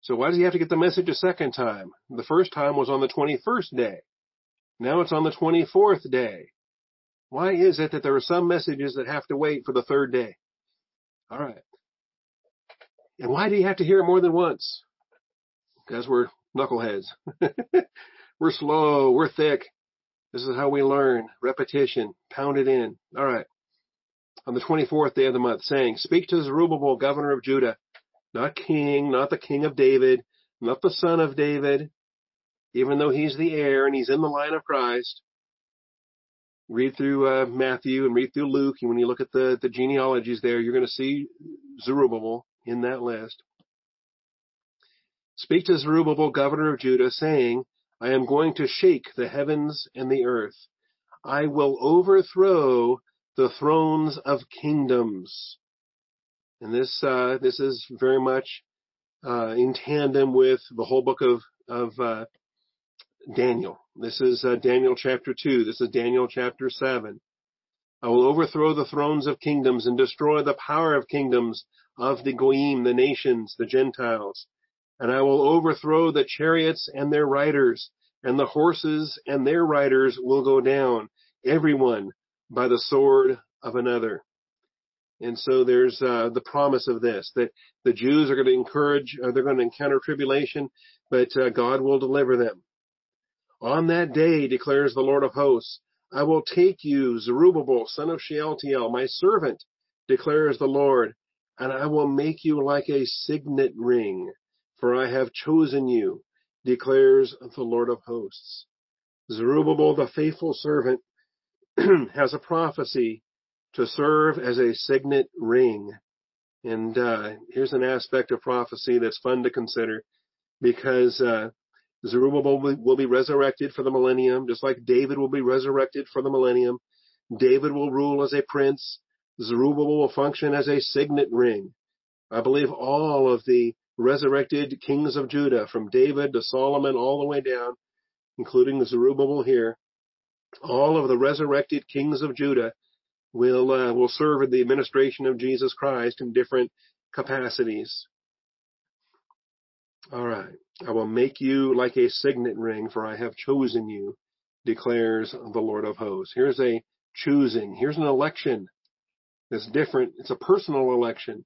So why does he have to get the message a second time? The first time was on the 21st day. Now it's on the 24th day. Why is it that there are some messages that have to wait for the third day? All right. And why do you have to hear it more than once? Because we're knuckleheads. [LAUGHS] we're slow. We're thick. This is how we learn. Repetition. Pound it in. All right. On the 24th day of the month, saying, Speak to Zerubbabel, governor of Judah, not king, not the king of David, not the son of David, even though he's the heir and he's in the line of Christ. Read through uh, Matthew and read through Luke, and when you look at the, the genealogies there, you're going to see Zerubbabel in that list. Speak to Zerubbabel, governor of Judah, saying, I am going to shake the heavens and the earth. I will overthrow the thrones of kingdoms. And this, uh, this is very much, uh, in tandem with the whole book of, of, uh, Daniel. This is uh, Daniel chapter 2. This is Daniel chapter 7. I will overthrow the thrones of kingdoms and destroy the power of kingdoms of the Goyim, the nations, the Gentiles. And I will overthrow the chariots and their riders, and the horses and their riders will go down, everyone by the sword of another. And so there's uh, the promise of this that the Jews are going to encourage, uh, they're going to encounter tribulation, but uh, God will deliver them. On that day, declares the Lord of hosts, I will take you, Zerubbabel, son of Shealtiel, my servant, declares the Lord, and I will make you like a signet ring, for I have chosen you, declares the Lord of hosts. Zerubbabel, the faithful servant, [CLEARS THROAT] has a prophecy to serve as a signet ring. And uh, here's an aspect of prophecy that's fun to consider because uh, Zerubbabel will be resurrected for the millennium, just like David will be resurrected for the millennium. David will rule as a prince. Zerubbabel will function as a signet ring. I believe all of the resurrected kings of Judah, from David to Solomon all the way down, including the Zerubbabel here, all of the resurrected kings of Judah will uh, will serve in the administration of Jesus Christ in different capacities. All right. I will make you like a signet ring, for I have chosen you, declares the Lord of hosts. Here's a choosing. Here's an election. It's different. It's a personal election,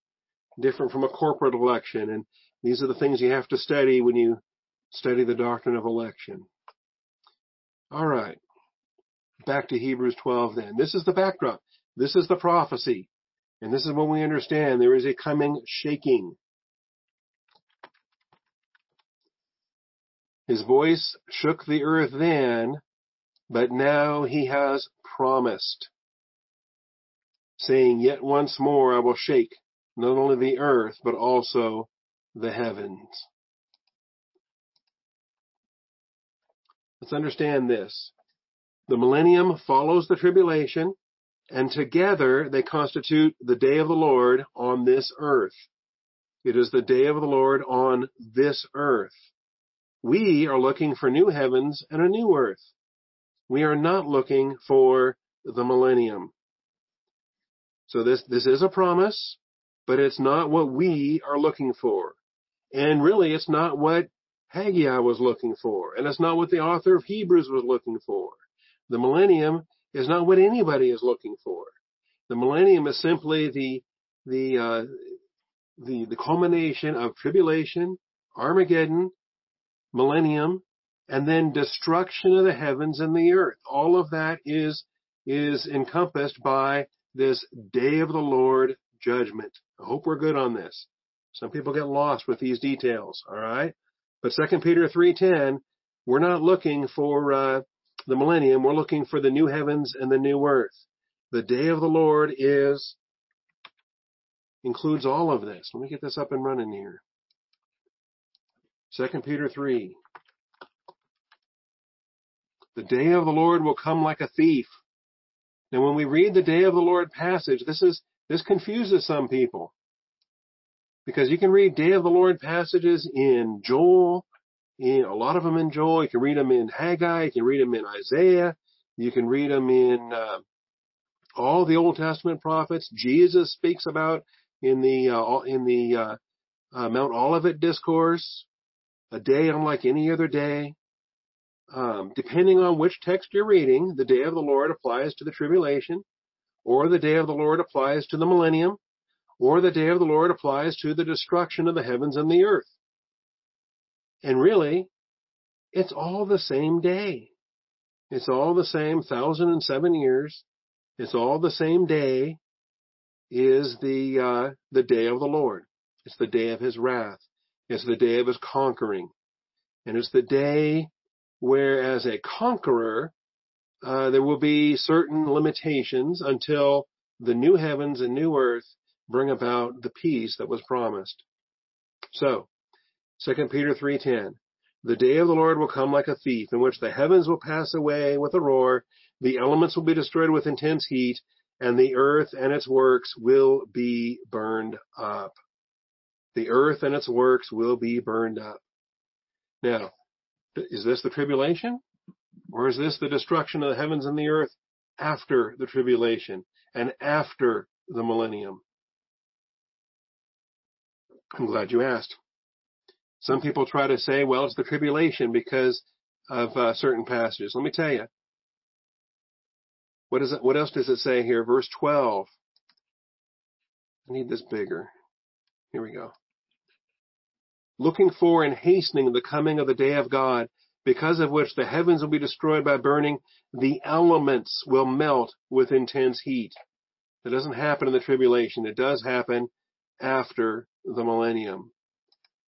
different from a corporate election. And these are the things you have to study when you study the doctrine of election. All right. Back to Hebrews 12 then. This is the backdrop. This is the prophecy. And this is when we understand there is a coming shaking. His voice shook the earth then, but now he has promised, saying, Yet once more I will shake not only the earth, but also the heavens. Let's understand this. The millennium follows the tribulation, and together they constitute the day of the Lord on this earth. It is the day of the Lord on this earth. We are looking for new heavens and a new earth. We are not looking for the millennium. So this, this is a promise, but it's not what we are looking for. And really, it's not what Haggai was looking for. And it's not what the author of Hebrews was looking for. The millennium is not what anybody is looking for. The millennium is simply the the uh, the the culmination of tribulation, Armageddon, millennium, and then destruction of the heavens and the earth. All of that is is encompassed by this day of the Lord judgment. I hope we're good on this. Some people get lost with these details, all right? But 2 Peter 3:10, we're not looking for uh, the millennium, we're looking for the new heavens and the new earth. The day of the Lord is includes all of this. Let me get this up and running here. 2 Peter 3. The day of the Lord will come like a thief. Now when we read the day of the Lord passage, this is this confuses some people. Because you can read day of the Lord passages in Joel, in a lot of them in Joel. You can read them in Haggai. You can read them in Isaiah. You can read them in uh, all the Old Testament prophets. Jesus speaks about in the uh, in the uh, uh, Mount Olivet discourse, a day unlike any other day. Um, depending on which text you're reading, the day of the Lord applies to the tribulation, or the day of the Lord applies to the millennium, or the day of the Lord applies to the destruction of the heavens and the earth. And really, it's all the same day. It's all the same thousand and seven years. It's all the same day is the, uh, the day of the Lord. It's the day of his wrath. It's the day of his conquering. And it's the day where as a conqueror, uh, there will be certain limitations until the new heavens and new earth bring about the peace that was promised. So, 2 Peter 3:10 The day of the Lord will come like a thief in which the heavens will pass away with a roar, the elements will be destroyed with intense heat, and the earth and its works will be burned up. The earth and its works will be burned up. Now, is this the tribulation? Or is this the destruction of the heavens and the earth after the tribulation and after the millennium? I'm glad you asked. Some people try to say, well, it's the tribulation because of uh, certain passages. Let me tell you. What is it? What else does it say here? Verse 12. I need this bigger. Here we go. Looking for and hastening the coming of the day of God, because of which the heavens will be destroyed by burning, the elements will melt with intense heat. That doesn't happen in the tribulation. It does happen after the millennium.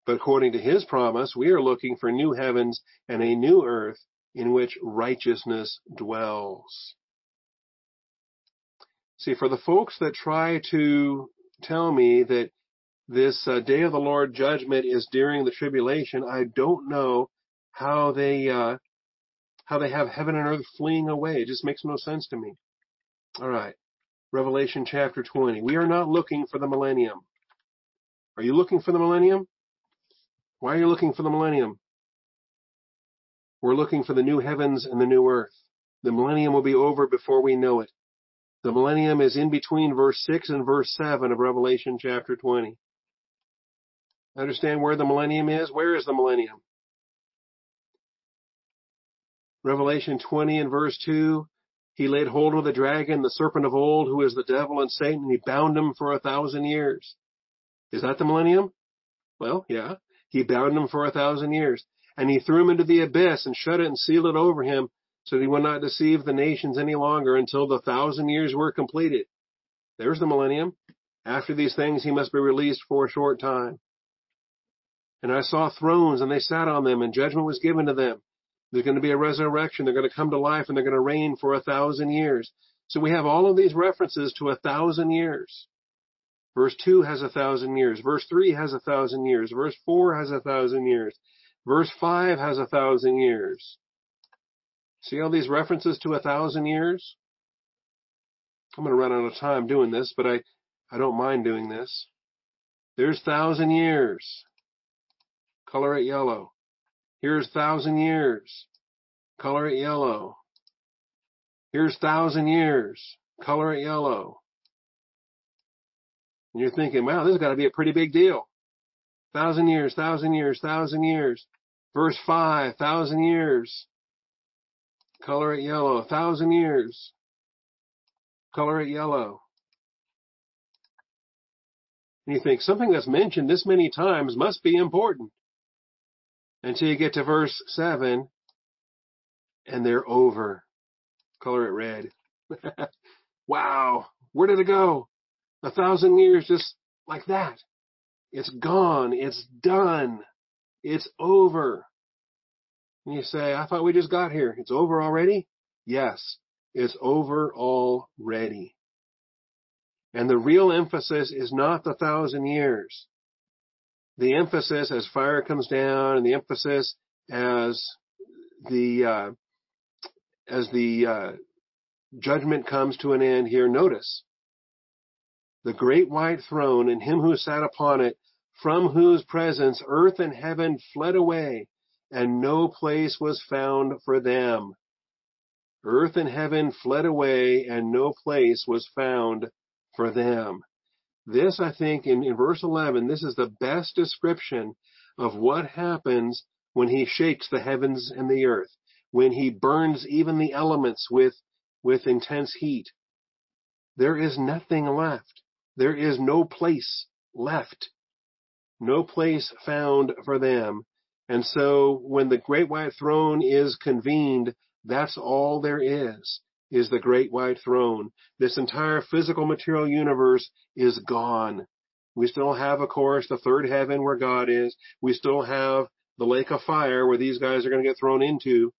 But according to his promise, we are looking for new heavens and a new earth in which righteousness dwells. See, for the folks that try to tell me that this uh, day of the Lord judgment is during the tribulation, I don't know how they uh, how they have heaven and earth fleeing away. It just makes no sense to me. All right, Revelation chapter 20. We are not looking for the millennium. Are you looking for the millennium? Why are you looking for the millennium? We're looking for the new heavens and the new earth. The millennium will be over before we know it. The millennium is in between verse 6 and verse 7 of Revelation chapter 20. Understand where the millennium is? Where is the millennium? Revelation 20 and verse 2. He laid hold of the dragon, the serpent of old, who is the devil and Satan, and he bound him for a thousand years. Is that the millennium? Well, yeah. He bound him for a thousand years. And he threw him into the abyss and shut it and sealed it over him so that he would not deceive the nations any longer until the thousand years were completed. There's the millennium. After these things, he must be released for a short time. And I saw thrones and they sat on them and judgment was given to them. There's going to be a resurrection. They're going to come to life and they're going to reign for a thousand years. So we have all of these references to a thousand years. Verse 2 has a thousand years. Verse 3 has a thousand years. Verse 4 has a thousand years. Verse 5 has a thousand years. See all these references to a thousand years? I'm going to run out of time doing this, but I, I don't mind doing this. There's thousand years. Color it yellow. Here's thousand years. Color it yellow. Here's thousand years. Color it yellow. And you're thinking, wow, this has got to be a pretty big deal. Thousand years, thousand years, thousand years. Verse five, thousand years. Color it yellow. Thousand years. Color it yellow. And you think something that's mentioned this many times must be important. Until you get to verse seven and they're over. Color it red. [LAUGHS] wow. Where did it go? A thousand years just like that. It's gone. It's done. It's over. And you say, I thought we just got here. It's over already? Yes, it's over already. And the real emphasis is not the thousand years. The emphasis as fire comes down and the emphasis as the, uh, as the, uh, judgment comes to an end here, notice the great white throne and him who sat upon it, from whose presence earth and heaven fled away and no place was found for them. Earth and heaven fled away, and no place was found for them. This, I think, in, in verse 11, this is the best description of what happens when he shakes the heavens and the earth, when he burns even the elements with, with intense heat. There is nothing left. There is no place left. No place found for them. And so when the great white throne is convened, that's all there is, is the great white throne. This entire physical material universe is gone. We still have, of course, the third heaven where God is. We still have the lake of fire where these guys are going to get thrown into.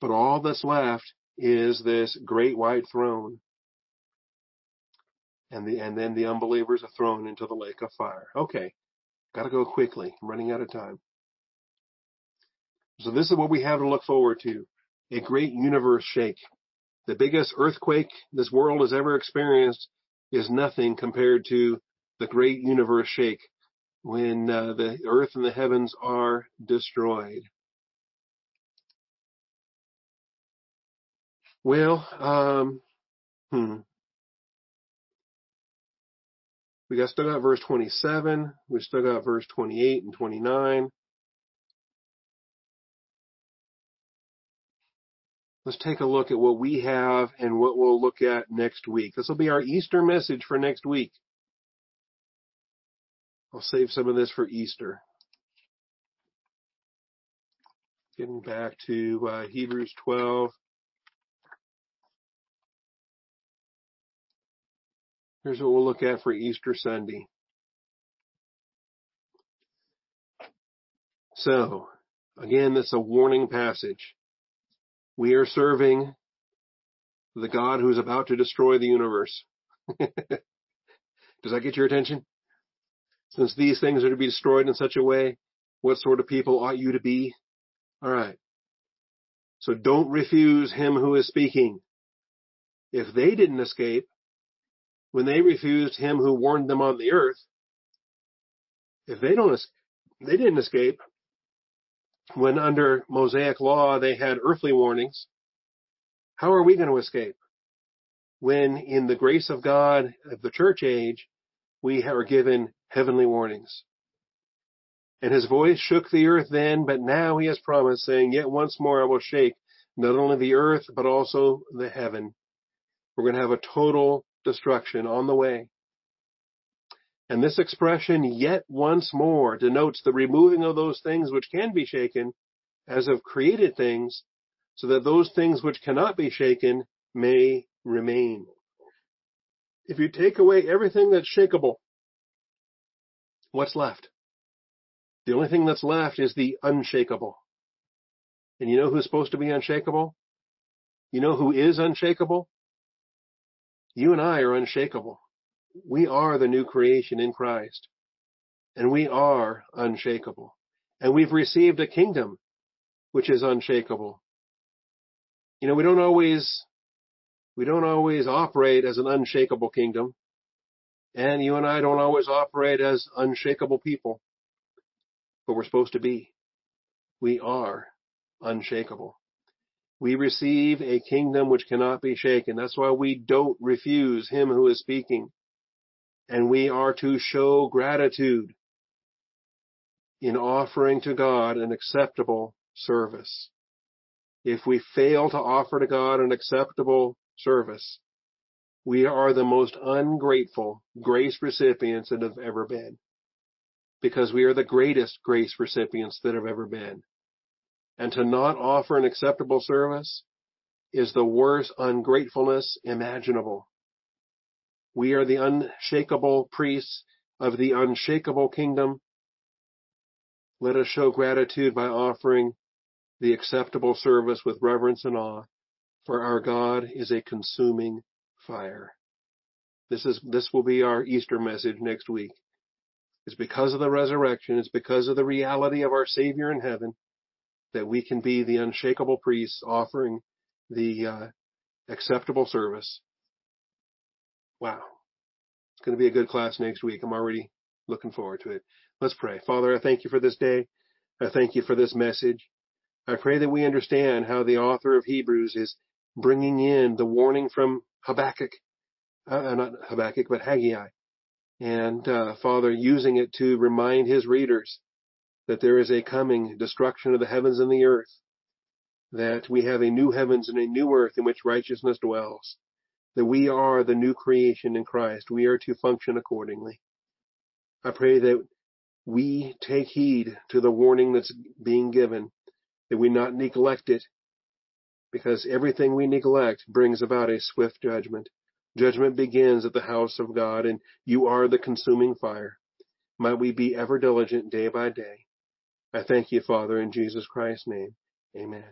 But all that's left is this great white throne. And the, and then the unbelievers are thrown into the lake of fire. Okay. Gotta go quickly. I'm running out of time. So this is what we have to look forward to. A great universe shake. The biggest earthquake this world has ever experienced is nothing compared to the great universe shake when uh, the earth and the heavens are destroyed. Well, um, hmm. We got still got verse 27. We still got verse 28 and 29. Let's take a look at what we have and what we'll look at next week. This will be our Easter message for next week. I'll save some of this for Easter. Getting back to uh, Hebrews 12. Here's what we'll look at for Easter Sunday. So, Again, that's a warning passage. We are serving the God who's about to destroy the universe. [LAUGHS] Does that get your attention? Since these things are to be destroyed in such a way, what sort of people ought you to be? Alright. So don't refuse him who is speaking. If they didn't escape, when they refused him who warned them on the earth, if they don't, they didn't escape, when under Mosaic law they had earthly warnings, how are we going to escape? When in the grace of God of the church age, we are given heavenly warnings. And his voice shook the earth then, but now he has promised, saying, Yet once more I will shake not only the earth, but also the heaven. We're going to have a total destruction on the way. And this expression, yet once more, denotes the removing of those things which can be shaken as of created things, so that those things which cannot be shaken may remain. If you take away everything that's shakable, what's left? The only thing that's left is the unshakable. And you know who's supposed to be unshakable? You know who is unshakable? You and I are unshakable. We are the new creation in Christ. And we are unshakable. And we've received a kingdom which is unshakable. You know, we don't always, we don't always operate as an unshakable kingdom. And you and I don't always operate as unshakable people. But we're supposed to be. We are unshakable. We receive a kingdom which cannot be shaken. That's why we don't refuse him who is speaking. And we are to show gratitude in offering to God an acceptable service. If we fail to offer to God an acceptable service, we are the most ungrateful grace recipients that have ever been. Because we are the greatest grace recipients that have ever been. And to not offer an acceptable service is the worst ungratefulness imaginable. We are the unshakable priests of the unshakable kingdom. Let us show gratitude by offering the acceptable service with reverence and awe, for our God is a consuming fire. This is, this will be our Easter message next week. It's because of the resurrection. It's because of the reality of our Savior in heaven that we can be the unshakable priests offering the uh, acceptable service Wow. It's going to be a good class next week. I'm already looking forward to it. Let's pray. Father, I thank you for this day. I thank you for this message. I pray that we understand how the author of Hebrews is bringing in the warning from Habakkuk, uh, not Habakkuk, but Haggai. And, uh, Father, using it to remind his readers that there is a coming destruction of the heavens and the earth, that we have a new heavens and a new earth in which righteousness dwells, that we are the new creation in Christ. We are to function accordingly. I pray that we take heed to the warning that's being given, that we not neglect it, because everything we neglect brings about a swift judgment. Judgment begins at the house of God, and you are the consuming fire. Might we be ever diligent day by day. I thank you, Father, in Jesus Christ's name. Amen.